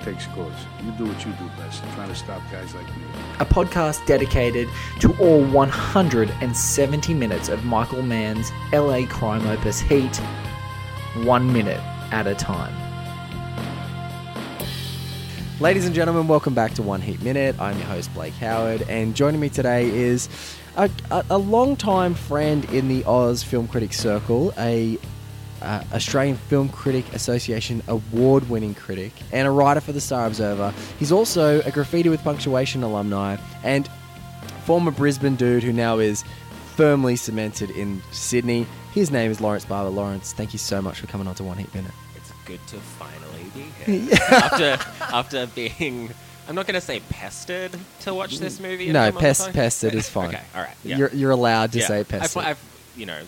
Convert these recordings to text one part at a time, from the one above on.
I take scores. You do what you do best. Trying to stop guys like me. a podcast dedicated to all 170 minutes of Michael Mann's LA crime opus Heat, one minute at a time. Ladies and gentlemen, welcome back to One Heat Minute. I'm your host, Blake Howard, and joining me today is a, a, a long-time friend in the Oz Film Critics Circle, a uh, Australian Film Critic Association award-winning critic, and a writer for the Star Observer. He's also a Graffiti with Punctuation alumni and former Brisbane dude who now is firmly cemented in Sydney. His name is Laurence Barber. Laurence, thank you so much for coming on to One Heat Minute. It's good to finally be here. after after being I'm not gonna say pestered to watch this movie. No, come on the pest, pested is fine. Okay, all right. Yeah. You're, you're allowed to Yeah. say I've- pested. I've, you know,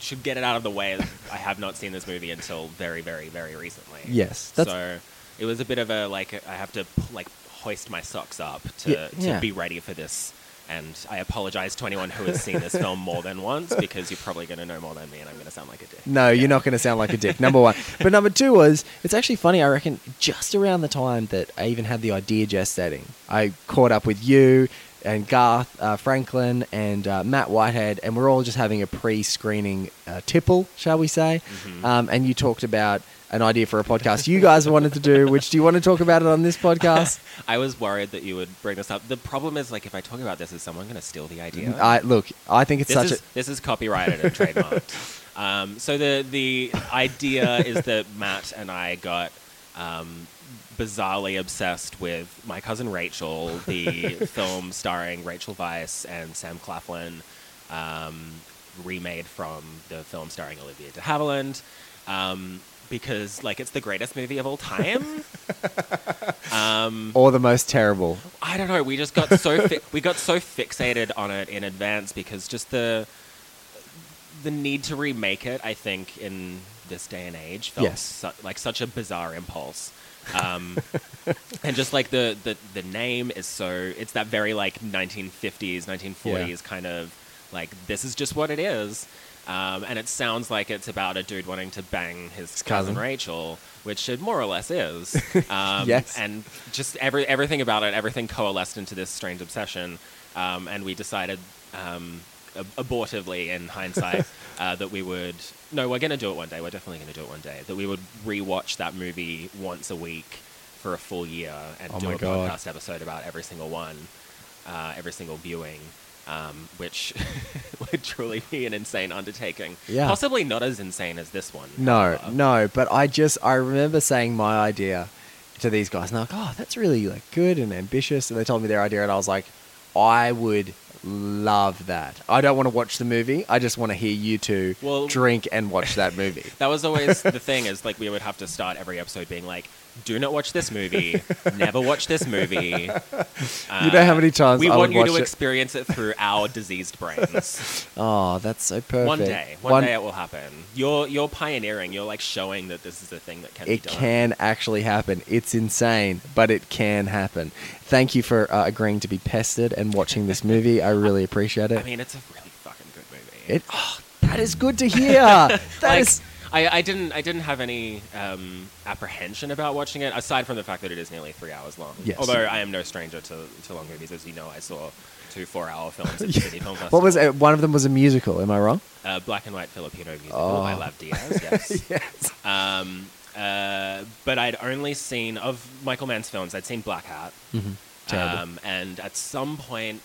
should get it out of the way. I have not seen this movie until very, very, very recently. Yes, that's- so it was a bit of a like I have to like hoist my socks up to Yeah, to yeah. be ready for this. And I apologize to anyone who has seen this film more than once because you're probably going to know more than me, and I'm going to sound like a dick. No, you're not going to sound like a dick. Number one, but number two was it's actually funny. I reckon just around the time that I even had the idea gestating, I caught up with you and Garth uh, Franklin and uh, Mat Whitehead, and we're all just having a pre-screening uh, tipple, shall we say? Um, and you talked about an idea for a podcast you guys wanted to do. Which do you want to talk about it on this podcast? I was worried that you would bring this up. The problem is, like, if I talk about this, is someone going to steal the idea? I look, I think it's this such is a this is copyrighted and trademarked. Um, so the the idea is that Mat and I got um, bizarrely obsessed with my cousin Rachel, the film starring Rachel Weisz and Sam Claflin, um, remade from the film starring Olivia de Havilland. Um, because like it's the greatest movie of all time. um, or the most terrible. I don't know. We just got so fi- we got so fixated on it in advance because just the the need to remake it. I think in this day and age felt Yes. su- like such a bizarre impulse. Um, and just like the, the the name is so it's that very like 1950s 1940s Yeah. kind of like this is just what it is um, and it sounds like it's about a dude wanting to bang his cousin, cousin. Rachel, which it more or less is. Um, Yes. And just every everything about it, everything coalesced into this strange obsession. Um, and we decided, um, abortively in hindsight, uh, that we would. No, we're going to do it one day. We're definitely going to do it one day. That we would rewatch that movie once a week for a full year and Oh do a God. podcast episode about every single one, uh, every single viewing. Um, which would truly be an insane undertaking. Yeah. Possibly not as insane as this one. No, however. no, but I just I remember saying my idea to these guys, and they're like, "Oh, that's really like good and ambitious." And they told me their idea, and I was like, "I would love that. I don't want to watch the movie. I just want to hear you two Well- drink and watch that movie." That was always the thing is like we would have to start every episode being like, do not watch this movie, never watch this movie. Uh, You know how many times we I want you to it? experience it through our diseased brains. oh, that's so perfect. One day, one, day it will happen. You're you're pioneering. You're like showing that this is a thing that can it can actually happen. It's insane, but it can happen. Thank you for uh, agreeing to be pestered and watching this movie. I really appreciate it. I mean, it's a really fucking good movie. it oh, that is good to hear. That like, is- I, I didn't I didn't have any um, apprehension about watching it aside from the fact that it is nearly three hours long. Yes. Although I am no stranger to, to long movies, as you know, I saw two four hour films at the Sydney Film Festival. what was it? One of them was a musical. Am I wrong? Uh, black and white Filipino musical Oh. by Lav Diaz. Yes. yes. um, uh, but I'd only seen of Michael Mann's films. I'd seen Blackhat, Terrible. um, and at some point,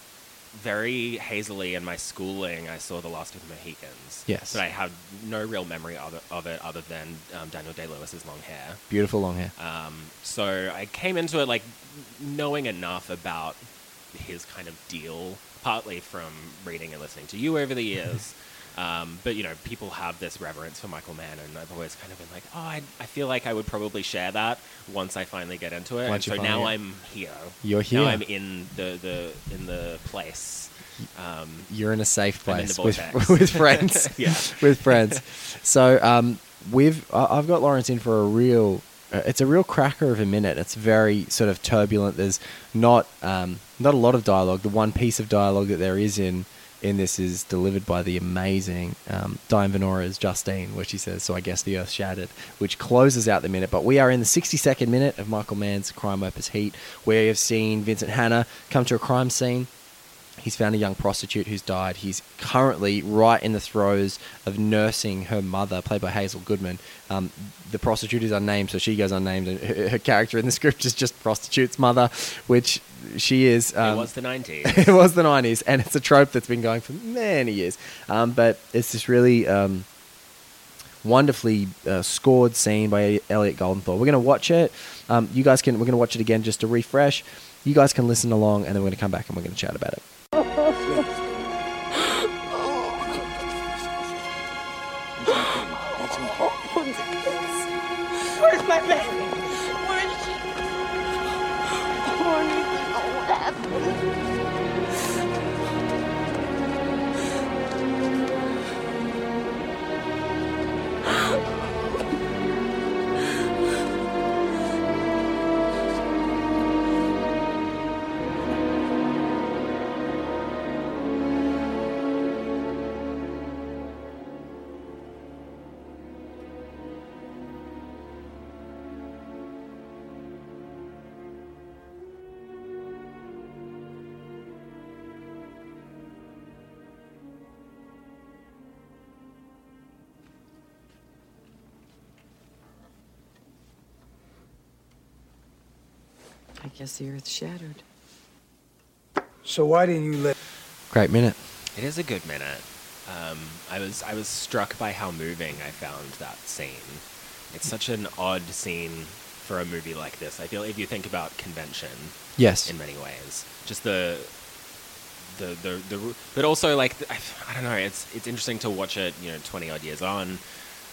very hazily in my schooling, I saw The Last of the Mohicans. Yes. but I have no real memory of it, of it other than um, Daniel Day Lewis's long hair. Beautiful long hair. Um, so I came into it like knowing enough about his kind of deal, partly from reading and listening to you over the years. Um, but you know, people have this reverence for Michael Mann, and I've always kind of been like, oh, I, I feel like I would probably share that once I finally get into it. Once and so now finally- I'm here. You're here. Now I'm in the, the in the place. Um, you're in a safe place with, with friends. Yeah. with friends. So um, we've I've got Laurence in for a real. Uh, it's a real cracker of a minute. It's very sort of turbulent. There's not um, not a lot of dialogue. The one piece of dialogue that there is in in this is delivered by the amazing um, Diane Venora's Justine, where she says, "So I guess the earth shattered," which closes out the minute. But we are in the 62nd minute of Michael Mann's crime opus Heat, where you have seen Vincent Hanna come to a crime scene. He's found a young prostitute who's died. He's currently right in the throes of nursing her mother, played by Hazel Goodman. Um, the prostitute is unnamed, so she goes unnamed, and her, her character in the script is just prostitute's mother, which she is. Um, it was the 90s. it was the 90s, and it's a trope that's been going for many years. Um, but it's this really um, wonderfully uh, scored scene by Elliot Goldenthal. We're going to watch it. Um, you guys can. We're going to watch it again just to refresh. You guys can listen along, and then we're going to come back and we're going to chat about it. I the earth shattered. So why didn't you let? Great minute. It is a good minute. Um, I was I was struck by how moving I found that scene. It's such an odd scene for a movie like this. I feel if you think about convention Yes. in many ways, just the the the, the but also like I, I don't know. It's it's interesting to watch it. You know, twenty odd years on.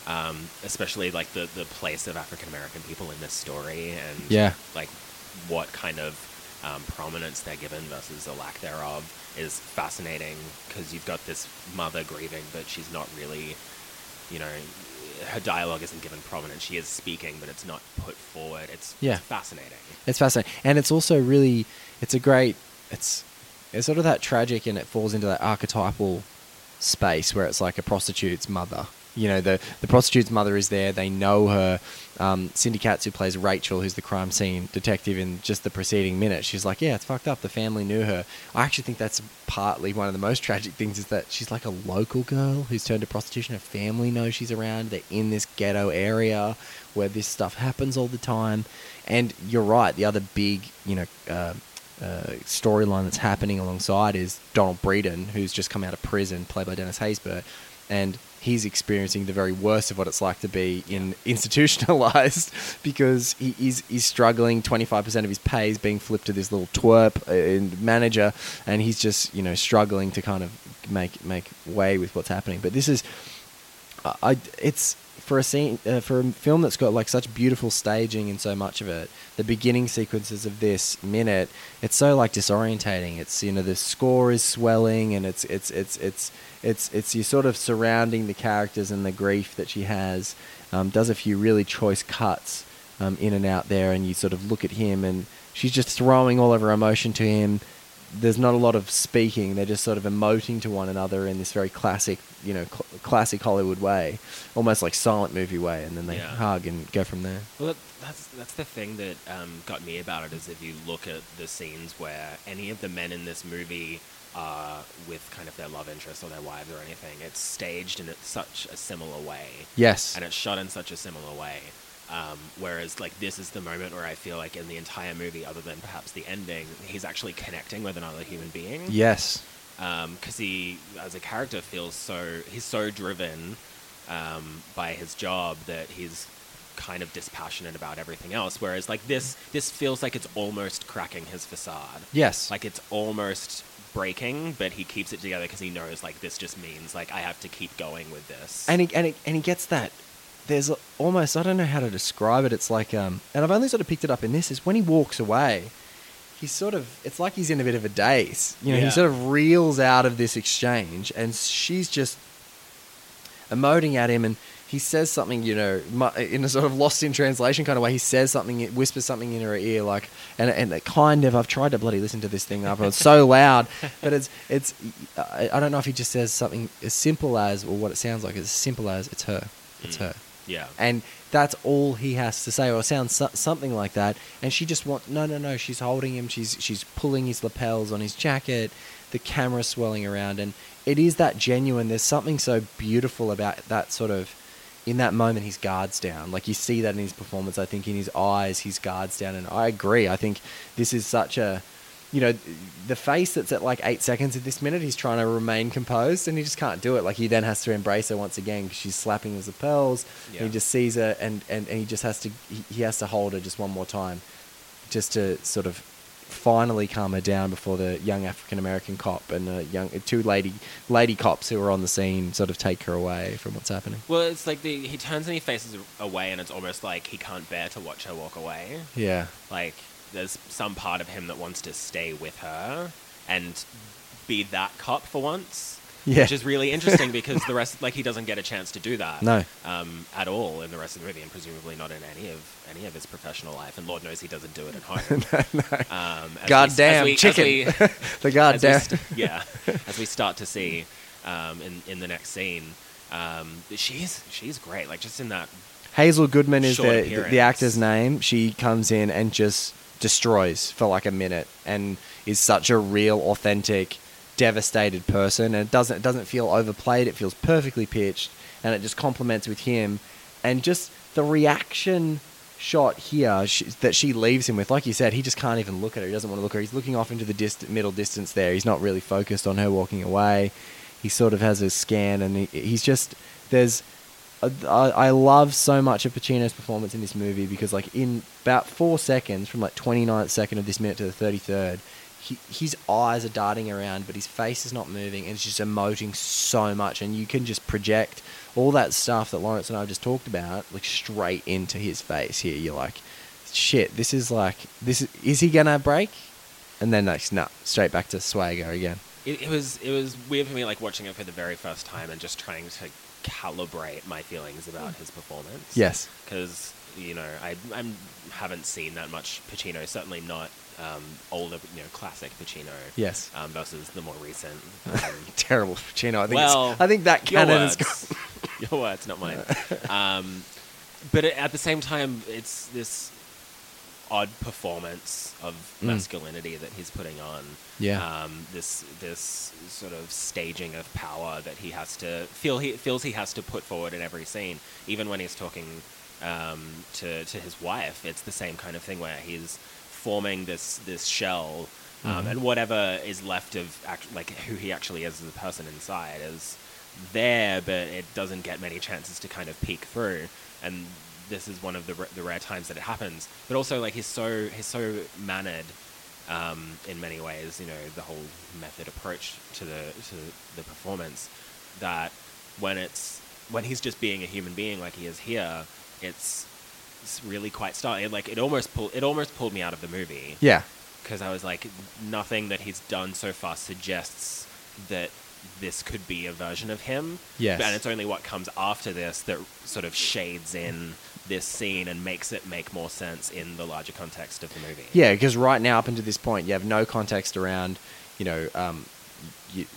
Um, especially like the, the place of African American people in this story and Yeah. like what kind of um, prominence they're given versus the lack thereof is fascinating because you've got this mother grieving, but she's not really, you know, her dialogue isn't given prominence. She is speaking, but it's not put forward. It's, Yeah. it's fascinating. It's fascinating, and it's also really, it's a great, it's, it's sort of that tragic, and it falls into that archetypal space where it's like a prostitute's mother. You know, the the prostitute's mother is there. They know her. Um, Cindy Katz, who plays Rachel, who's the crime scene detective in just the preceding minute, she's like, "Yeah, it's fucked up. The family knew her." I actually think that's partly one of the most tragic things is that she's like a local girl who's turned to prostitution. Her family knows she's around. They're in this ghetto area where this stuff happens all the time. And you're right. The other big, you know, uh, uh, storyline that's happening alongside is Donald Breeden, who's just come out of prison, played by Dennis Haysbert, and he's experiencing the very worst of what it's like to be in institutionalized because he is he's struggling. Twenty five percent of his pay is being flipped to this little twerp uh, manager, and he's just you know struggling to kind of make make way with what's happening. But this is I, I- it's for a scene uh, for a film that's got like such beautiful staging and so much of it. The beginning sequences of this minute, it's so like disorientating. It's you know the score is swelling and it's it's it's it's it's it's you sort of surrounding the characters and the grief that she has. Um, does a few really choice cuts um, in and out there, and you sort of look at him and she's just throwing all of her emotion to him there's not a lot of speaking. They're just sort of emoting to one another in this very classic, you know, cl- classic Hollywood way, almost like silent movie way, and then they Yeah. hug and go from there. Well, that, that's that's the thing that um, got me about it is if you look at the scenes where any of the men in this movie are with kind of their love interest or their wives or anything, it's staged in such a similar way. Yes. and it's shot in such a similar way. Um, whereas, like, this is the moment where I feel like in the entire movie, other than perhaps the ending, he's actually connecting with another human being. Yes. Because he, as a character, feels so he's so driven um, by his job that he's kind of dispassionate about everything else. Whereas, like this, this feels like it's almost cracking his facade. Yes. Like it's almost breaking, but he keeps it together because he knows like this just means like I have to keep going with this. and he and he, and he gets that. There's almost I don't know how to describe it. It's like um, and I've only sort of picked it up in this is when he walks away, he's sort of it's like he's in a bit of a daze. You know, Yeah. he sort of reels out of this exchange, and she's just emoting at him, and he says something, you know, in a sort of lost in translation kind of way. He says something, whispers something in her ear, like, and and it kind of. I've tried to bloody listen to this thing up. It's so loud, but it's it's. I, don't know if he just says something as simple as, or what it sounds like, as simple as, it's her, it's mm. her Yeah. and that's all he has to say or sounds so- something like that and she just wants no no no she's holding him she's she's pulling his lapels on his jacket the camera swirling around and it is that genuine there's something so beautiful about that sort of in that moment his guards down like you see that in his performance i think in his eyes his guards down and i agree i think this is such a you know, the face that's at like eight seconds of this minute, he's trying to remain composed and he just can't do it. Like he then has to embrace her once again because she's slapping his lapels. And Yeah. he just sees her and, and, and he just has to, he, he has to hold her just one more time just to sort of finally calm her down before the young African American cop and the young two lady lady cops who are on the scene sort of take her away from what's happening. Well, it's like the he turns and he faces away, and it's almost like he can't bear to watch her walk away. Yeah. Like there's some part of him that wants to stay with her and be that cop for once. Yeah. Which is really interesting because the rest, like, he doesn't get a chance to do that. No. Um, at all in the rest of the movie, and presumably not in any of any of his professional life. And Lord knows he doesn't do it at home. Um, as we- Goddamn chicken. we- the goddamn. st- yeah, as we start to see um, in in the next scene, um, she's she's great. Like just in that Hazel Goodman is the, the actor's name. She comes in and just destroys for like a minute and is such a real, authentic, devastated person. And it doesn't it doesn't feel overplayed. It feels perfectly pitched, and it just complements with him. And just the reaction shot here sh that she leaves him with, like you said, he just can't even look at her. He doesn't want to look at her. He's looking off into the dist- middle distance there. He's not really focused on her walking away. He sort of has a scan, and he, he's just there's uh, I, I love so much of Pacino's performance in this movie because, like, in about four seconds, from like 29th second of this minute to the 33rd, he, his eyes are darting around, but his face is not moving, and it's just emoting so much. And you can just project all that stuff that Laurence and I just talked about, like, straight into his face here. You're like, shit, this is like, this is, is he gonna break? And then, like, no, straight back to swagger again. It, it was it was weird for me, like watching it for the very first time and just trying to calibrate my feelings about his performance. Yes. because you know I I haven't seen that much Pacino. Certainly not um, older, you know, classic Pacino. Yes. Um, versus the more recent. Um, Terrible Pacino. I think, well, I think that canon is words. your words, not mine. Um, but it, at the same time, it's this odd performance of Mm. masculinity that he's putting on. Yeah. Um, this this sort of staging of power that he has to feel he feels he has to put forward in every scene, even when he's talking um, to to his wife. It's the same kind of thing where he's forming this this shell, um, Mhm. and whatever is left of act- like who he actually is as a person inside is there, but it doesn't get many chances to kind of peek through. And this is one of the, r- the rare times that it happens. But also, like he's so he's so mannered um, in many ways. You know, the whole method approach to the to the performance that when it's when he's just being a human being like he is here, it's it's really quite startling. Like it almost pulled it almost pulled me out of the movie Yeah. because I was like, nothing that he's done so far suggests that this could be a version of him. Yes. And it's only what comes after this that sort of shades in this scene and makes it make more sense in the larger context of the movie. Yeah, because right now, up until this point, you have no context around, you know, um,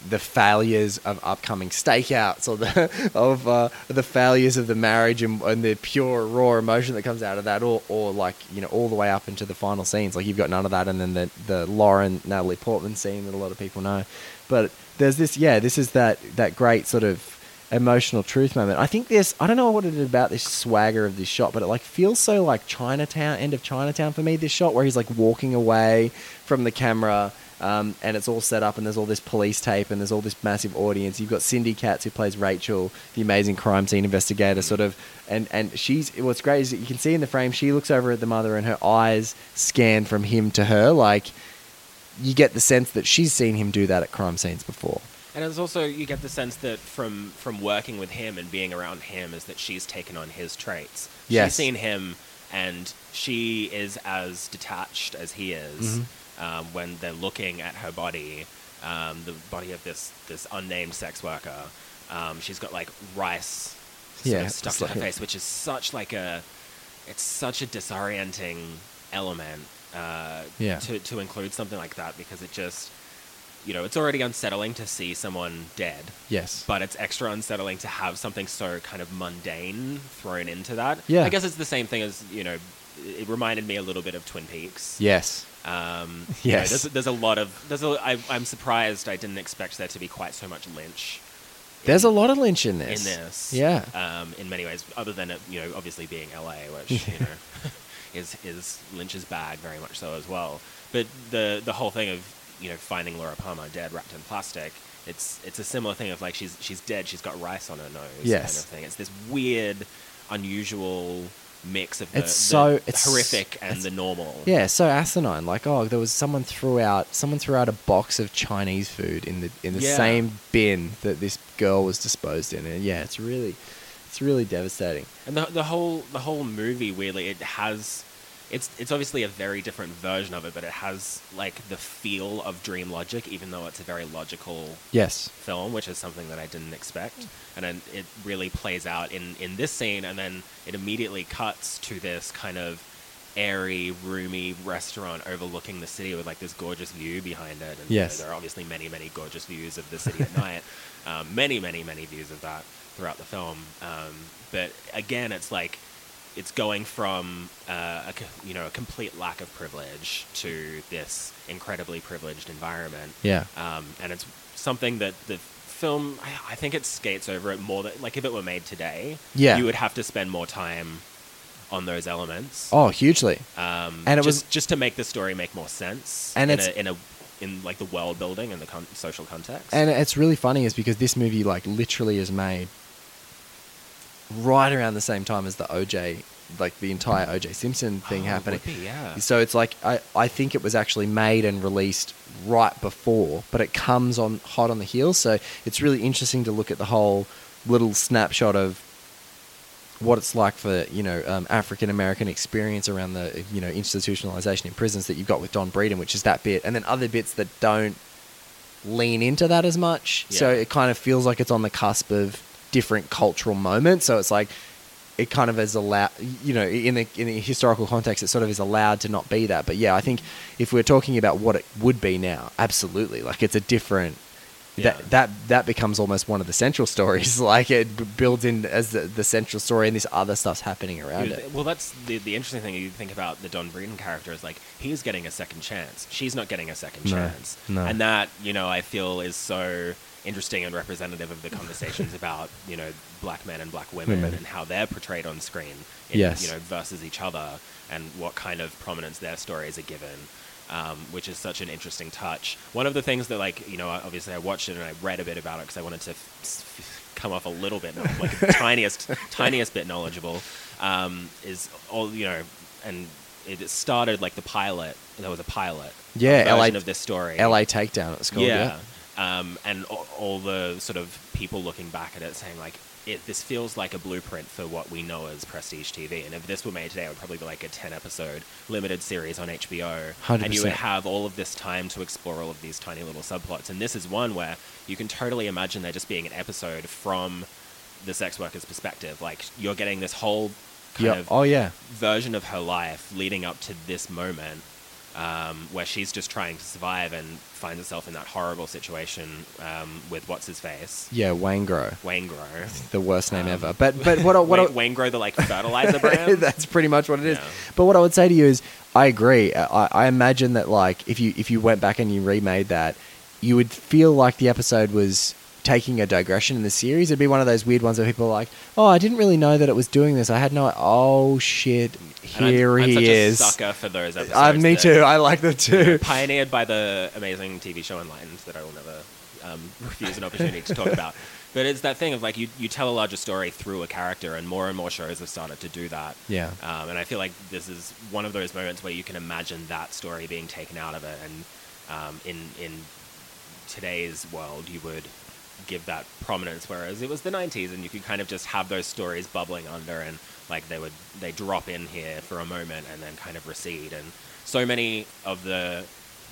the failures of upcoming stakeouts or the of uh, the failures of the marriage and, and the pure raw emotion that comes out of that, or, or like you know, all the way up into the final scenes. Like you've got none of that, and then the the Lauren Natalie Portman scene that a lot of people know. But there's this, yeah, this is that that great sort of emotional truth moment. I think this, I don't know what it is about this swagger of this shot, but it like feels so like Chinatown, end of Chinatown for me. This shot where he's like walking away from the camera. Um, and it's all set up, and there's all this police tape, and there's all this massive audience. You've got Cindy Katz, who plays Rachel, the amazing crime scene investigator, sort of, and and she's what's great is that you can see in the frame she looks over at the mother, and her eyes scan from him to her, like you get the sense that she's seen him do that at crime scenes before. And it's also you get the sense that from from working with him and being around him is that she's taken on his traits. Yes. She's seen him and she is as detached as he is. Mhm. Um, when they're looking at her body, um, the body of this this unnamed sex worker. Um, she's got like rice sort Yeah, of stuck to her like- face, which is such like a it's such a disorienting element uh, Yeah. to to include something like that because it just you know it's already unsettling to see someone dead Yes. but it's extra unsettling to have something so kind of mundane thrown into that. Yeah. I guess it's the same thing as you know. It reminded me a little bit of Twin Peaks. yes. Um, you know, Yes. there's, there's a lot of there's a. I, I'm surprised I didn't expect there to be quite so much Lynch. There's a lot of Lynch in this. in this. Yeah. Um, in many ways, other than it, you know, obviously being LA, which you know is is Lynch's bag very much so as well. But the the whole thing of you know finding Laura Palmer dead wrapped in plastic. It's it's a similar thing of like she's she's dead. She's got rice on her nose. Yes. Kind of thing. It's this weird, unusual mix of the, It's the so- it's- horrific and it's- the normal. Yeah, so asinine. Like, oh, there was someone threw out someone threw out a box of Chinese food in the in the Yeah. same bin that this girl was disposed in, and yeah, it's really, it's really devastating. And the the whole the whole movie weirdly it has it's it's obviously a very different version of it, but it has like the feel of Dream Logic, even though it's a very logical Yes. film, which is something that I didn't expect. And then it really plays out in in this scene, and then it immediately cuts to this kind of airy, roomy restaurant overlooking the city with like this gorgeous view behind it. And you know, Yes. there are obviously many, many gorgeous views of the city at night. Um, many, many, many views of that throughout the film. Um, but again, it's like it's going from uh, a, you know a complete lack of privilege to this incredibly privileged environment. Yeah. Um, and it's something that the film, I, I think it skates over it more than, like if it were made today, Yeah. you would have to spend more time on those elements. Oh, hugely. Um, and it just, was- just to make the story make more sense And in, it's- a, in a, in like the world building and the con- social context. And it's really funny is because this movie like literally is made right around the same time as the OJ, like the entire OJ Simpson thing Oh, happening. be, yeah. So it's like I, I think it was actually made and released right before, but it comes on hot on the heels. So it's really interesting to look at the whole little snapshot of what it's like for you know um, African American experience around the you know institutionalization in prisons that you've got with Don Breeden, which is that bit, and then other bits that don't lean into that as much. So it kind of feels like it's on the cusp of different cultural moments. So it's like it kind of is allowed, you know, in the in the historical context, it sort of is allowed to not be that. But yeah, I think if we're talking about what it would be now, absolutely, like it's a different. Yeah. That that that becomes almost one of the central stories. Like it builds in as the, the central story, and this other stuff's happening around it. Well, that's the, the interesting thing. You think about the Don Breeden character is like he's getting a second chance. She's not getting a second No, chance. no. And that you know I feel is so interesting and representative of the conversations about you know black men and black women, Women. and how they're portrayed on screen. In, Yes. You know versus each other and what kind of prominence their stories are given. Um, which is such an interesting touch. One of the things that, like, you know, obviously I watched it and I read a bit about it because I wanted to f- f- come off a little bit, like the tiniest, tiniest bit knowledgeable, um, is all, you know, and it started like the pilot. There was a pilot. Yeah, LA of this story. L.A. Takedown. It's called. Yeah. Yeah. Um, and all, all the sort of people looking back at it saying like, it, this feels like a blueprint for what we know as prestige TV. And if this were made today, it would probably be like a 10 episode limited series on HBO. 100%. And you would have all of this time to explore all of these tiny little subplots. And this is one where you can totally imagine there just being an episode from the sex worker's perspective. Like, you're getting this whole kind Yeah. of Oh yeah. version of her life leading up to this moment um, where she's just trying to survive and finds herself in that horrible situation um, with what's his face, Yeah. Waingro. Wayne Grow. The worst name Um, ever. But but what I- what Wayne the like fertilizer brand. That's pretty much what it is. Yeah. But what I would say to you is, I agree. I, I imagine that like if you if you went back and you remade that, you would feel like the episode was taking a digression in the series. It'd be one of those weird ones where people are like, "Oh, I didn't really know that it was doing this. I had no. Oh shit, I'm- here I'm, he such is." A sucker for those episodes. Uh, me that- too. I like them too. pioneered by the amazing TV show Enlightened that I will never um, refuse an opportunity to talk about. But it's that thing of like you, you tell a larger story through a character, and more and more shows have started to do that. Yeah. Um, and I feel like this is one of those moments where you can imagine that story being taken out of it, and um, in in today's world, you would give that prominence, whereas it was the 90s, and you could kind of just have those stories bubbling under, and like they would they drop in here for a moment and then kind of recede, and so many of the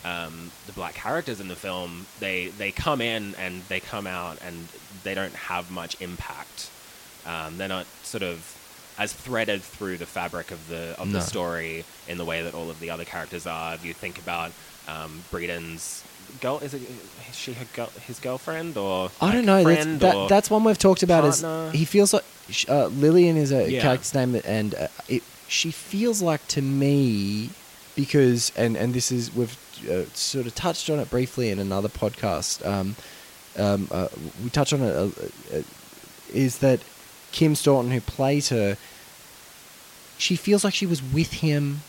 um, the black characters in the film, they they come in and they come out and they don't have much impact. Um, they're not sort of as threaded through the fabric of the of No. the story in the way that all of the other characters are. If you think about um, Breeden's girl, is it is she her girl, his girlfriend or I don't know. That's, friend that, or- that's one we've talked about. partner? Is he feels like sh- uh, Lillian is a Yeah. character's name, and uh, it, she feels like to me because and and this is we've uh, sort of touched on it briefly in another podcast. Um, um, uh, we touched on it. Uh, uh, is that Kim Staunton, who plays her, she feels like she was with him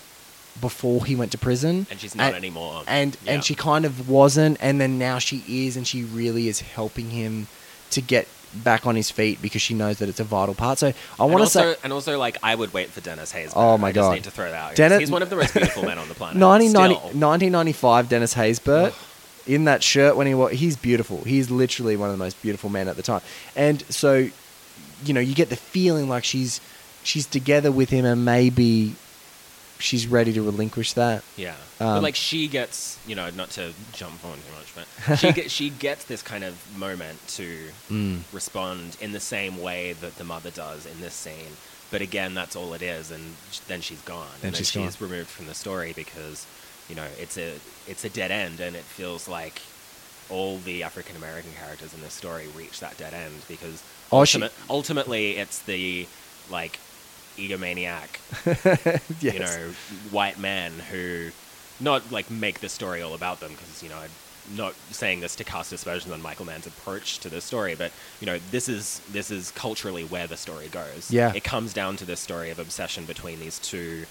before he went to prison, and she's not anymore. and Yeah. and she kind of wasn't and then now she is and she really is helping him to get back on his feet because she knows that it's a vital part so i want to say and also, like I would wait for Dennis Haysbert. Oh my I just God. need to throw that out. Dennis- He's one of the most beautiful men on the planet. 1990 1995 dennis haysbert in that shirt when he was, he's beautiful he's literally one of the most beautiful men at the time and so you know you get the feeling like she's she's together with him and maybe she's ready to relinquish that Yeah, Um, but like she gets, you know, not to jump on too much, but she get, she gets this kind of moment to Mm. respond in the same way that the mother does in this scene. But again, that's all it is, and sh- then she's gone, Then and then she's she's, gone. removed from the story because, you know, it's a it's a dead end, and it feels like all the African American characters in this story reach that dead end because Oh, she- ultimately it's the like egomaniac yes. you know, white men who not like make the story all about them because you know I'm not saying this to cast aspersions on Michael Mann's approach to the story, but you know this is this is culturally where the story goes. Yeah. it comes down to this story of obsession between these two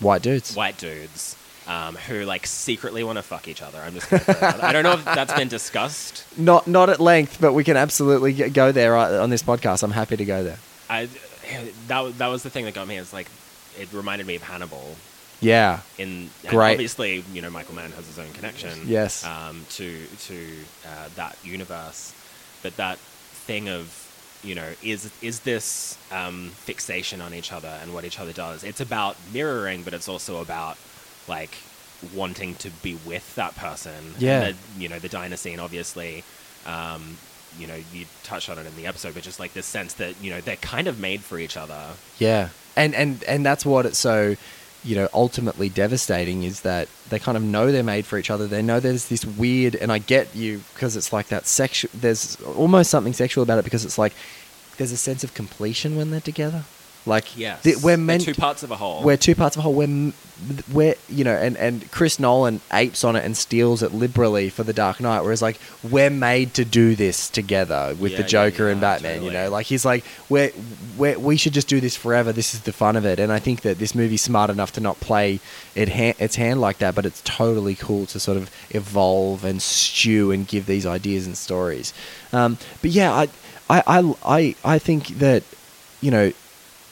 white dudes white dudes. Um, who like secretly want to fuck each other? I'm just. Gonna throw that out. I don't know if that's been discussed. not not at length but we can absolutely go there uh, on this podcast i'm happy to go there I that that was the thing that got me. Is like it reminded me of Hannibal yeah in obviously you know Michael Mann has his own connection Yes. um, to to uh, that universe but that thing of you know is is this um, fixation on each other and what each other does it's about mirroring but it's also about like wanting to be with that person Yeah. and the, you know the scene obviously um, you know you touched on it in the episode but just like this sense that you know they're kind of made for each other Yeah, and and and that's what it's so, you know, ultimately devastating is that they kind of know they're made for each other. They know there's this weird, and I get you because it's like that sexual. There's almost something sexual about it because it's like there's a sense of completion when they're together. Like yes th- we're They're two parts of a whole we're two parts of a whole. We're, we're you know, and, and Chris Nolan apes on it and steals it liberally for The Dark Knight. Whereas like we're made to do this together with Yeah, the yeah, Joker and yeah, Batman. You know, like he's like we're, we're we should just do this forever. This is the fun of it. And I think that this movie's smart enough to not play it ha- its hand like that, but it's totally cool to sort of evolve and stew and give these ideas and stories. Um, but yeah, I, I I I I think that you know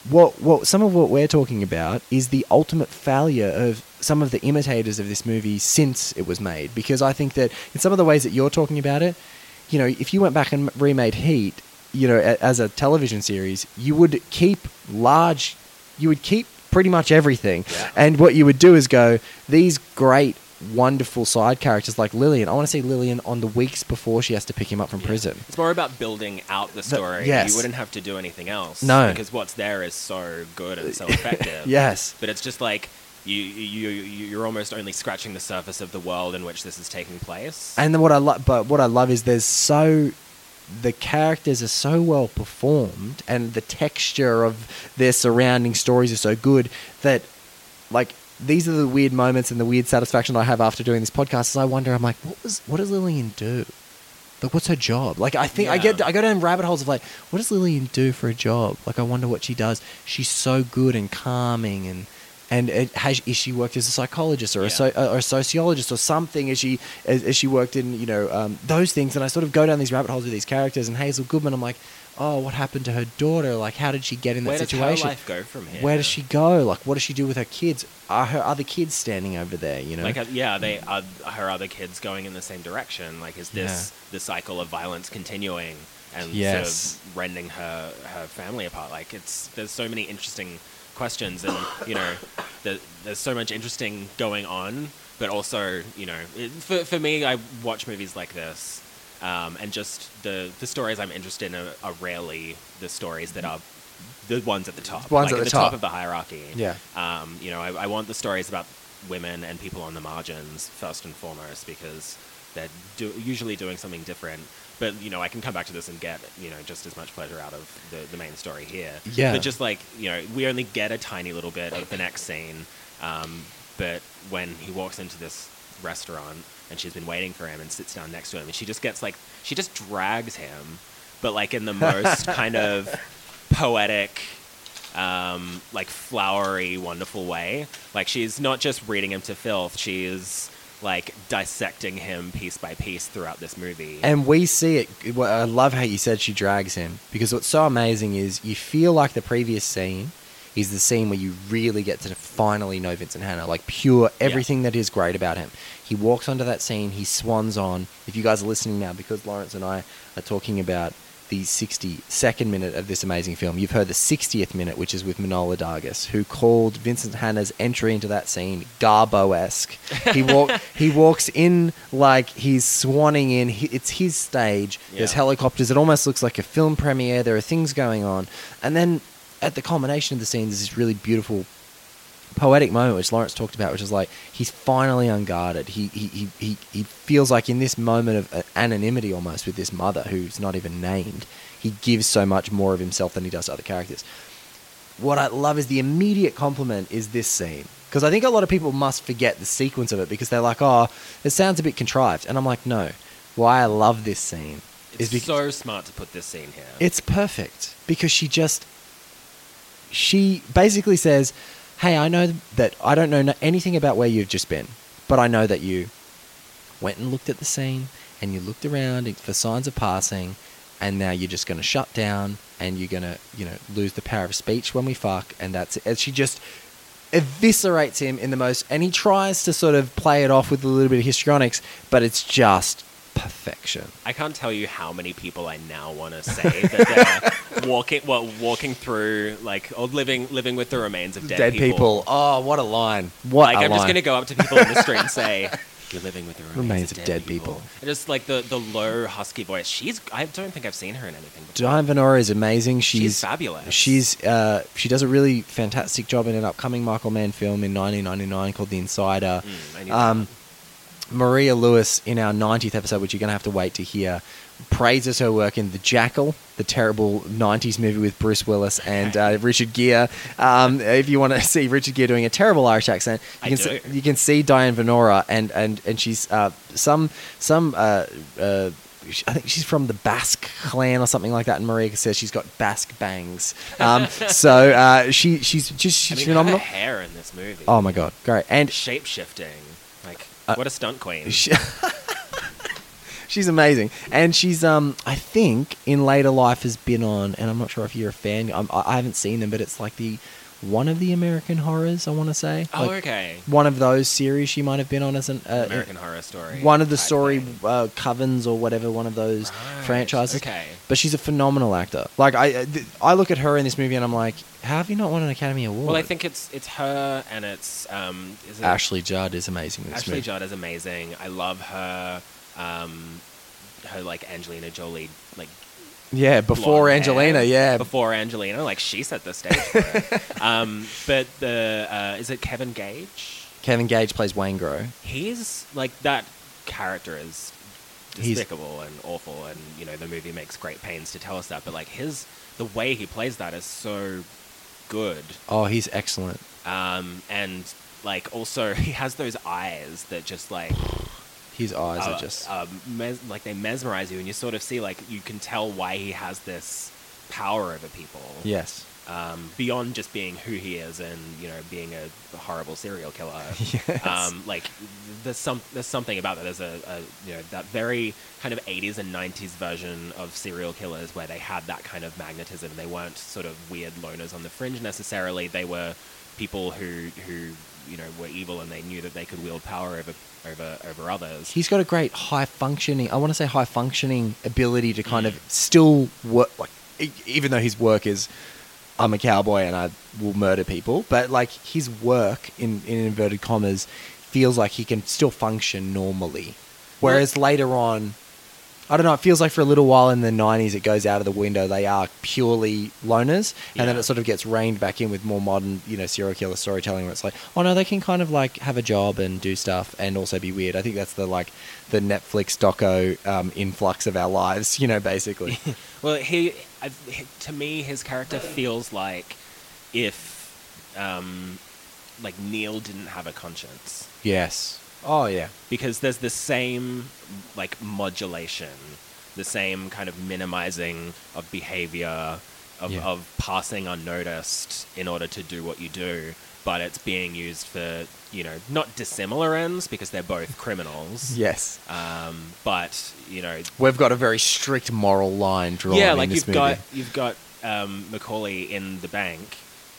what what some of what we're talking about is the ultimate failure of some of the imitators of this movie since it was made because I think that in some of the ways that you're talking about it you know if you went back and remade Heat you know a- as a television series you would keep large you would keep pretty much everything Yeah. and what you would do is go these great wonderful side characters like Lillian I want to see Lillian on the weeks before she has to pick him up from Yeah. prison It's more about building out the story. yes. You wouldn't have to do anything else. No. Because what's there is so good and so effective. yes But it's just like you, you, you, you're almost only scratching the surface of the world in which this is taking place. And then what I love, but what I love is there's so the characters are so well performed, and the texture of their surrounding stories are so good that, like, these are the weird moments and the weird satisfaction I have after doing this podcast. Is I wonder, I'm like, what was, what does Lillian do? Like, what's her job? Like, I think I get, I go down rabbit holes of like, what does Lillian do for a job? Like, I wonder what she does. She's so good and calming and. And has is she worked as a psychologist or a, Yeah. so, or a sociologist or something? Is she as, as she worked in you know um, those things? And I sort of go down these rabbit holes with these characters. And Hazel Goodman, I'm like, oh, what happened to her daughter? Like, how did she get in that Where does situation? her life go from here? Where does she go? Like, what does she do with her kids? Are her other kids standing over there? You know, Like, uh, yeah, they are her other kids going in the same direction. Like, is this the cycle of violence continuing and Yes. sort of rending her her family apart? Like, it's there's so many interesting questions, and you know, the, there's so much interesting going on. but also you know it, for for me, I watch movies like this, um, and just the the stories I'm interested in are, are rarely the stories that are the ones at the top, Ones like at the top. top. of the hierarchy. Yeah. Um, you know, I, I want the stories about women and people on the margins first and foremost because they're do, usually doing something different. But you know, I can come back to this and get you know just as much pleasure out of the, the main story here. Yeah. But just like you know, we only get a tiny little bit of the next scene. Um, but when he walks into this restaurant and she's been waiting for him and sits down next to him, and she just gets like she just drags him, but like in the most kind of poetic um, like flowery, wonderful way. Like she's not just reading him to filth; she is like dissecting him piece by piece throughout this movie. And we see it. well, I love how you said she drags him because what's so amazing is you feel like the previous scene is the scene where you really get to finally know Vincent Hanna, like pure everything that is great about him. He walks onto that scene, he swans on. If you guys are listening now, because Laurence and I are talking about the 62nd minute of this amazing film, you've heard the 60th minute, which is with Manohla Dargis, who called Vincent Hanna's entry into that scene Garbo-esque. He walk, he walks in like he's swanning in. He, it's his stage. There's helicopters. It almost looks like a film premiere. There are things going on, and then at the culmination of the scene, there's this really beautiful poetic moment which Laurence talked about, which is like he's finally unguarded. He he, he, he, he feels like in this moment of uh, anonymity almost with this mother who's not even named, he gives so much more of himself than he does to other characters. What I love is the immediate compliment is this scene. Because I think a lot of people must forget the sequence of it because they're like, oh, it sounds a bit contrived. And I'm like, no. Why I love this scene it's is because so smart to put this scene here. it's perfect because she just she basically says, "Hey, I know that I don't know anything about where you've just been, but I know that you went and looked at the scene and you looked around for signs of passing, and now you're just going to shut down and you're going to, you know, lose the power of speech when we fuck, and that's it." And she just eviscerates him in the most, and he tries to sort of play it off with a little bit of histrionics, but it's just perfection. I can't tell you how many people I now want to say that they're walking, well, walking through like or living, living with the remains of dead, Dead people. Oh, what a line! What Like I'm just gonna go up to people in the street and say, "You're living with the remains, Remains of, of dead, dead people." people. And just like the the low husky voice. She's. I don't think I've seen her in anything. Before. Diane Venora is amazing. She's, She's fabulous. She's uh, she does a really fantastic job in an upcoming Michael Mann film in 1999 called The Insider. Mm, I knew Um, Maria Lewis in our 90th episode, which you're going to have to wait to hear, praises her work in The Jackal, the terrible 90s movie with Bruce Willis and uh, Richard Gere. Um, if you want to see Richard Gere doing a terrible Irish accent, you can. See, you can see Diane Venora, and, and, and she's uh, some some. Uh, uh, I think she's from the Basque clan or something like that. And Maria says she's got Basque bangs. Um, so uh, she she's just she's I mean, phenomenal. her hair in this movie. Oh my god, great! And shape shifting. Uh, what a stunt queen. She- she's amazing, and she's um I think in later life has been on, and I'm not sure if you're a fan. I'm, I I haven't seen them, but it's like the one of the American horrors. I want to say. oh, Like, okay. One of those series she might have been on as an uh, American Horror Story. One of the story uh, covens or whatever, one of those Right, franchises. okay. But she's a phenomenal actor. Like I, uh, th- I look at her in this movie and I'm like, how have you not won an Academy Award? Well, I think it's it's her and it's um. Is it Ashley Judd is amazing Ashley movie. Judd is amazing. I love her. Um, her like Angelina Jolie like Yeah, before Angelina. hair. Yeah, before Angelina, like she set the stage for it. um, but the uh, is it Kevin Gage? Kevin Gage plays Waingro. He's like that character is He's- despicable and awful, and you know the movie makes great pains to tell us that. But like his the way he plays that is so good, Oh, he's excellent. um, and like also he has those eyes that just like His eyes uh, are just. uh, mes- like they mesmerize you, and you sort of see like you can tell why he has this power over people. yes. Um, beyond just being who he is and you know being a horrible serial killer. Yes. Um, like there's some there's something about that. There's a, a you know that very kind of 80s and 90s version of serial killers where they had that kind of magnetism. They weren't sort of weird loners on the fringe necessarily. They were people who who you know were evil and they knew that they could wield power over over over others. He's got a great high functioning. I want to say high functioning ability to kind Mm. of still work. Like, even though his work is, I'm a cowboy and I will murder people, but like his work in in inverted commas feels like he can still function normally. Whereas later on, I don't know. It feels like for a little while in the '90s, it goes out of the window. They are purely loners, and then it sort of gets reined back in with more modern, you know, serial killer storytelling. Where it's like, oh no, they can kind of like have a job and do stuff, and also be weird. I think that's the like the Netflix doco um, influx of our lives, you know, basically. Well, he, I, to me, his character feels like if, um, like Neil didn't have a conscience, yes. Oh yeah. because there's the same like modulation, the same kind of minimizing of behavior, of, Yeah. of passing unnoticed in order to do what you do, but it's being used for you know not dissimilar ends because they're both criminals. Yes. Um, but you know We've got a very strict moral line drawn. yeah, in like this you've movie. got you've got um, McCauley in the bank,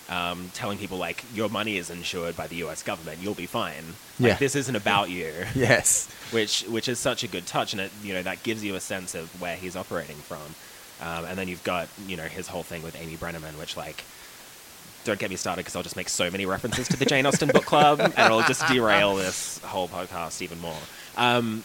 um, telling people like your money is insured by the U.S. government, you'll be fine. Like, Yeah. this isn't about you. Yes. which which is such a good touch, and it you know that gives you a sense of where he's operating from. Um, and then you've got you know his whole thing with Amy Brenneman, which like. Don't get me started because I'll just make so many references to the Jane Austen book club, and it'll just derail this whole podcast even more. Um,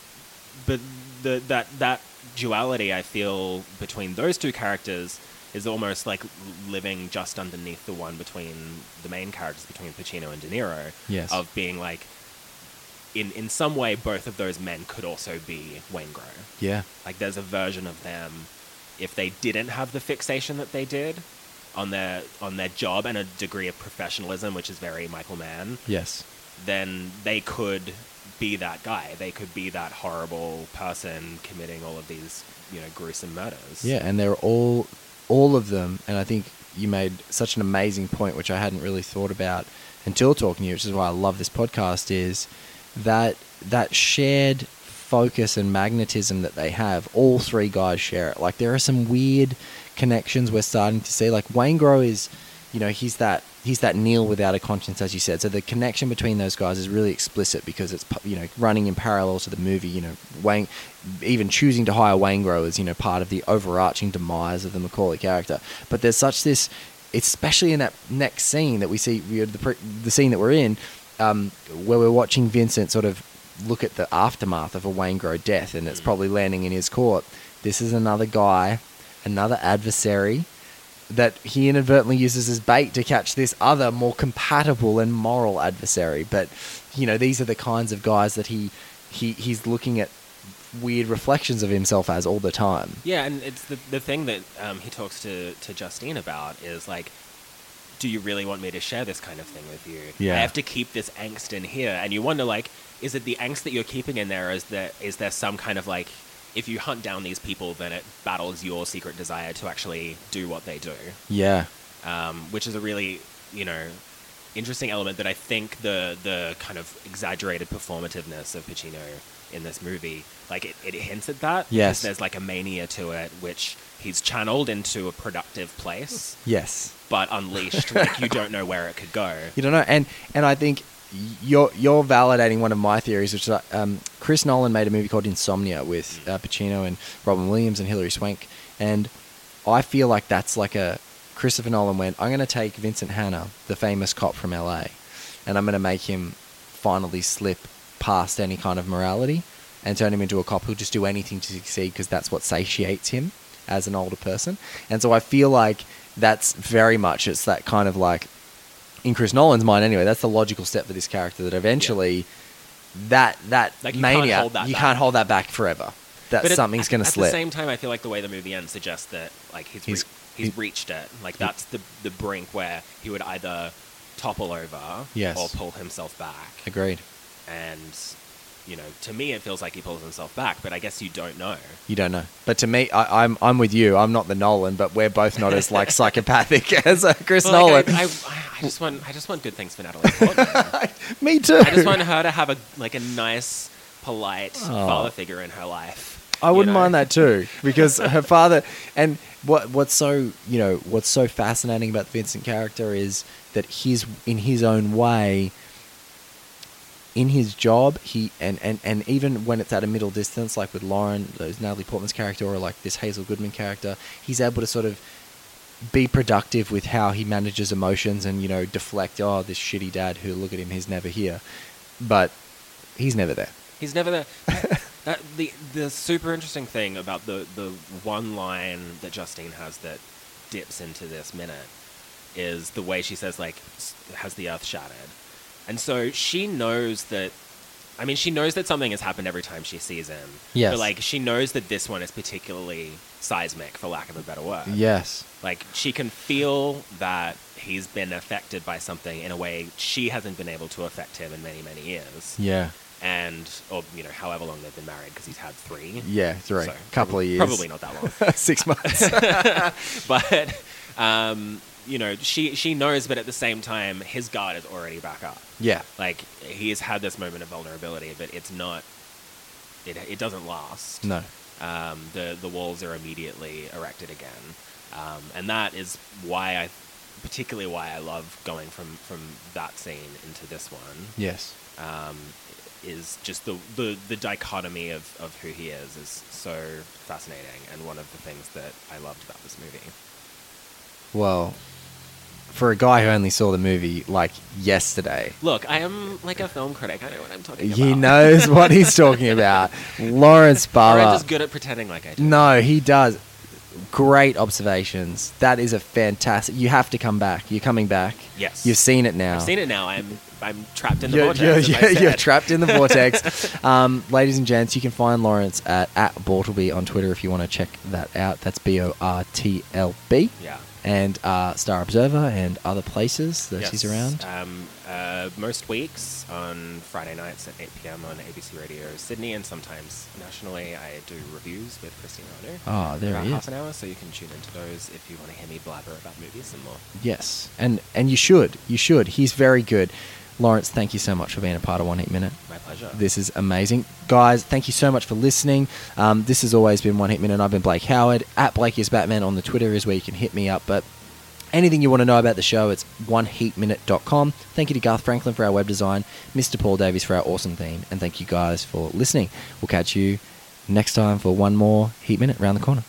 but the that that duality I feel between those two characters is almost like living just underneath the one between the main characters between Pacino and De Niro. Yes. Of being like in in some way both of those men could also be Waingro. Yeah. Like there's a version of them if they didn't have the fixation that they did on their on their job and a degree of professionalism which is very Michael Mann Yes. then they could be that guy. They could be that horrible person committing all of these, you know, gruesome murders. Yeah, and they're all all of them, and I think you made such an amazing point, which I hadn't really thought about until talking to you, which is why I love this podcast, is that that shared focus and magnetism that they have, all three guys share it. Like there are some weird connections we're starting to see. Like Waingro is, you know, he's that he's that Neil without a conscience, as you said. So the connection between those guys is really explicit because it's you know running in parallel to the movie. You know, Wayne even choosing to hire Waingro is you know part of the overarching demise of the McCauley character. But there's such this, especially in that next scene that we see, we the the scene that we're in, um, where we're watching Vincent sort of look at the aftermath of a Waingro death, and it's probably landing in his court. This is another guy, another adversary that he inadvertently uses as bait to catch this other more compatible and moral adversary. But you know, these are the kinds of guys that he he he's looking at weird reflections of himself as all the time. Yeah, and it's the the thing that um, he talks to to Justine about is like, do you really want me to share this kind of thing with you? Yeah. I have to keep this angst in here, and you wonder like, is it the angst that you're keeping in there? Is there is there some kind of like, if you hunt down these people, then it battles your secret desire to actually do what they do. Yeah. um, which is a really you know interesting element that I think the the kind of exaggerated performativeness of Pacino in this movie like it, it hints at that Yes. there's like a mania to it which he's channeled into a productive place Yes. but unleashed like you don't know where it could go You don't know, and and I think you're you're validating one of my theories, which is that, um, Chris Nolan made a movie called Insomnia with uh, Pacino and Robin Williams and Hilary Swank, and I feel like that's like a Christopher Nolan went. I'm going to take Vincent Hanna, the famous cop from LA, and I'm going to make him finally slip past any kind of morality and turn him into a cop who'll just do anything to succeed because that's what satiates him as an older person. And so I feel like that's very much it's that kind of like in Chris Nolan's mind anyway, that's the logical step for this character that eventually that that Like, you can't mania that you back. can't hold that back forever. That But something's going to slip. at the same time I feel like the way the movie ends suggests that like he's He's- re- he's he- reached it like that's the the brink where he would either topple over Yes. or pull himself back Agreed. and you know to me it feels like he pulls himself back but i guess you don't know You don't know, but to me, I, I'm I'm with you. I'm not the Nolan, but we're both not as like psychopathic as uh, Chris Well, Nolan. like, I, I, I just want i just want good things for natalie portman me too. i just want her to have a like a nice polite Oh. father figure in her life I wouldn't know? mind that too, because her father and what what's so you know what's so fascinating about the Vincent character is that he's in his own way. In his job, he and, and, and even when it's at a middle distance, like with Lauren, those Natalie Portman's character, or like this Hazel Goodman character, he's able to sort of be productive with how he manages emotions and you know deflect. Oh, this shitty dad who look at him, he's never here. But he's never there. He's never there. that, uh, the the super interesting thing about the the one line that Justine has that dips into this minute is the way she says like has the earth shattered, and so she knows that. I mean, she knows that something has happened every time she sees him. Yes. But like, she knows that this one is particularly seismic, for lack of a better word. Yes. Like she can feel that he's been affected by something in a way she hasn't been able to affect him in many, many years. Yeah. And or you know, however long they've been married because he's had three. Yeah, three. So, Couple prob- of years. Probably not that long. Six months. but um, you know, she she knows, but at the same time, his guard is already back up. yeah. Like he has had this moment of vulnerability, but it's not. It, it doesn't last. No. um, the the walls are immediately erected again, um, and that is why I, particularly why I love going from from that scene into this one. Yes. Um, is just the, the the dichotomy of, of who he is is so fascinating, and one of the things that I loved about this movie. Well, for a guy who only saw the movie like yesterday, Look, I am like a film critic. I know what I'm talking about. he knows what he's talking about. Laurence I'm Barber. just good at pretending like I do. No, he does. Great observations. That is a fantastic. You have to come back. You're coming back. Yes. You've seen it now. I've seen it now. I'm I'm trapped in the You're, vortex. you're- you're- you're trapped in the vortex. um, ladies and gents, you can find Laurence at, at Bortleby on Twitter if you want to check that out. That's B O R T L B. Yeah. And uh, Star Observer and other places that he's Yes. around. Um, uh, most weeks on Friday nights at 8 p.m. on ABC Radio Sydney, and sometimes nationally, I do reviews with Christina Ono. Oh, there about he half is. an hour, so you can tune into those if you want to hear me blabber about movies and more. Yes, and and you should, you should. He's very good. Laurence, thank you so much for being a part of One Heat Minute. My pleasure. This is amazing, guys. Thank you so much for listening. Um, this has always been One Heat Minute. I've been Blake Howard at Blake is Batman on the Twitter is where you can hit me up. But anything you want to know about the show, it's oneheatminute.com. Thank you to Garth Franklin for our web design, Mr. Paul Davies for our awesome theme, and thank you guys for listening. We'll catch you next time for one more Heat Minute round the corner.